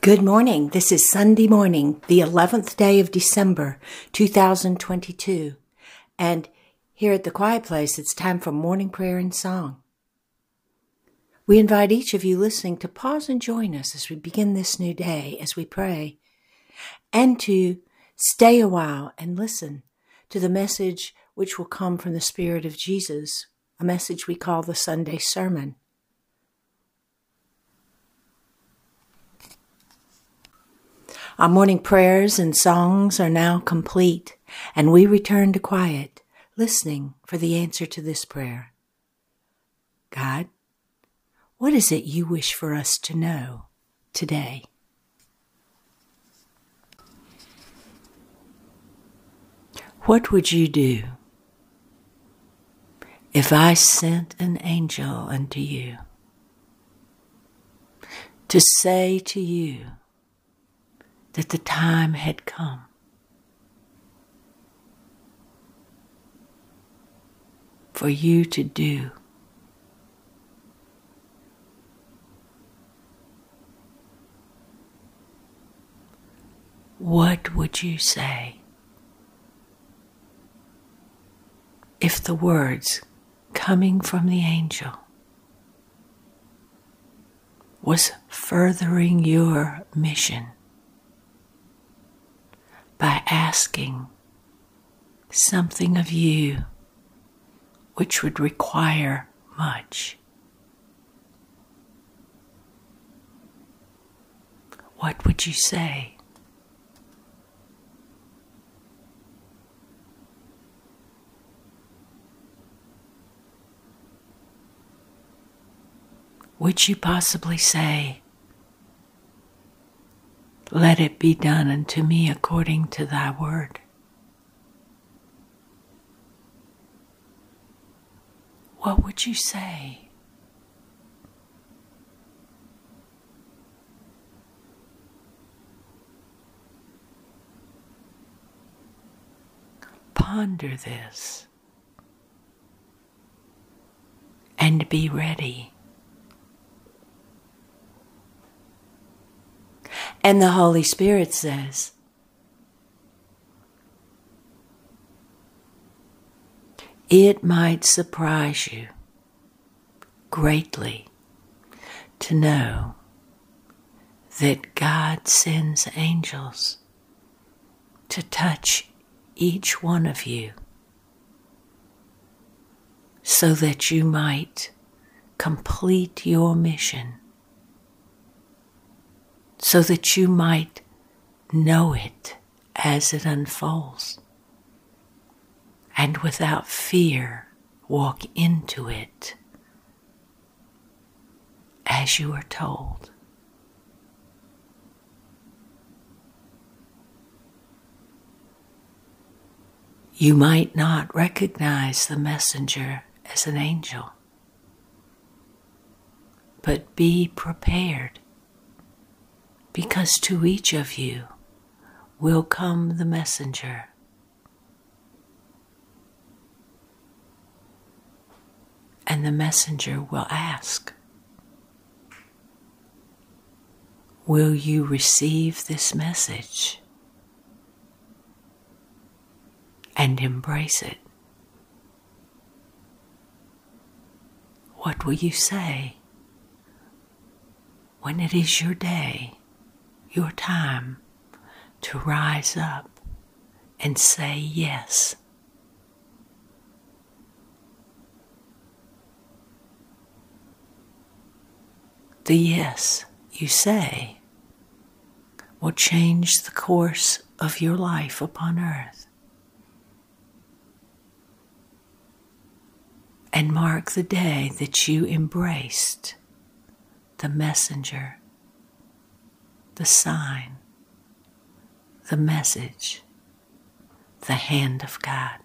Good morning. This is Sunday morning, the 11th day of December, 2022. And here at the Quiet Place, it's time for morning prayer and song. We invite each of you listening to pause and join us as we begin this new day as we pray, and to stay a while and listen to the message which will come from the Spirit of Jesus, a message we call the Sunday Sermon. Our morning prayers and songs are now complete, and we return to quiet, listening for the answer to this prayer. God, what is it you wish for us to know today? What would you do if I sent an angel unto you to say to you, that the time had come. For you to do What would you say if the words coming from the angel was furthering your mission? By asking something of you which would require much. What would you say? Would you possibly say, let it be done unto me according to thy word. What would you say? Ponder this and be ready. And the Holy Spirit says, It might surprise you greatly to know that God sends angels to touch each one of you so that you might complete your mission so that you might know it as it unfolds and without fear walk into it as you are told. You might not recognize the messenger as an angel, but be prepared because to each of you will come the messenger. And the messenger will ask, Will you receive this message and embrace it? What will you say when it is your day? Your time to rise up and say yes. The yes you say will change the course of your life upon earth and mark the day that you embraced the messenger the sign, the message, the hand of God.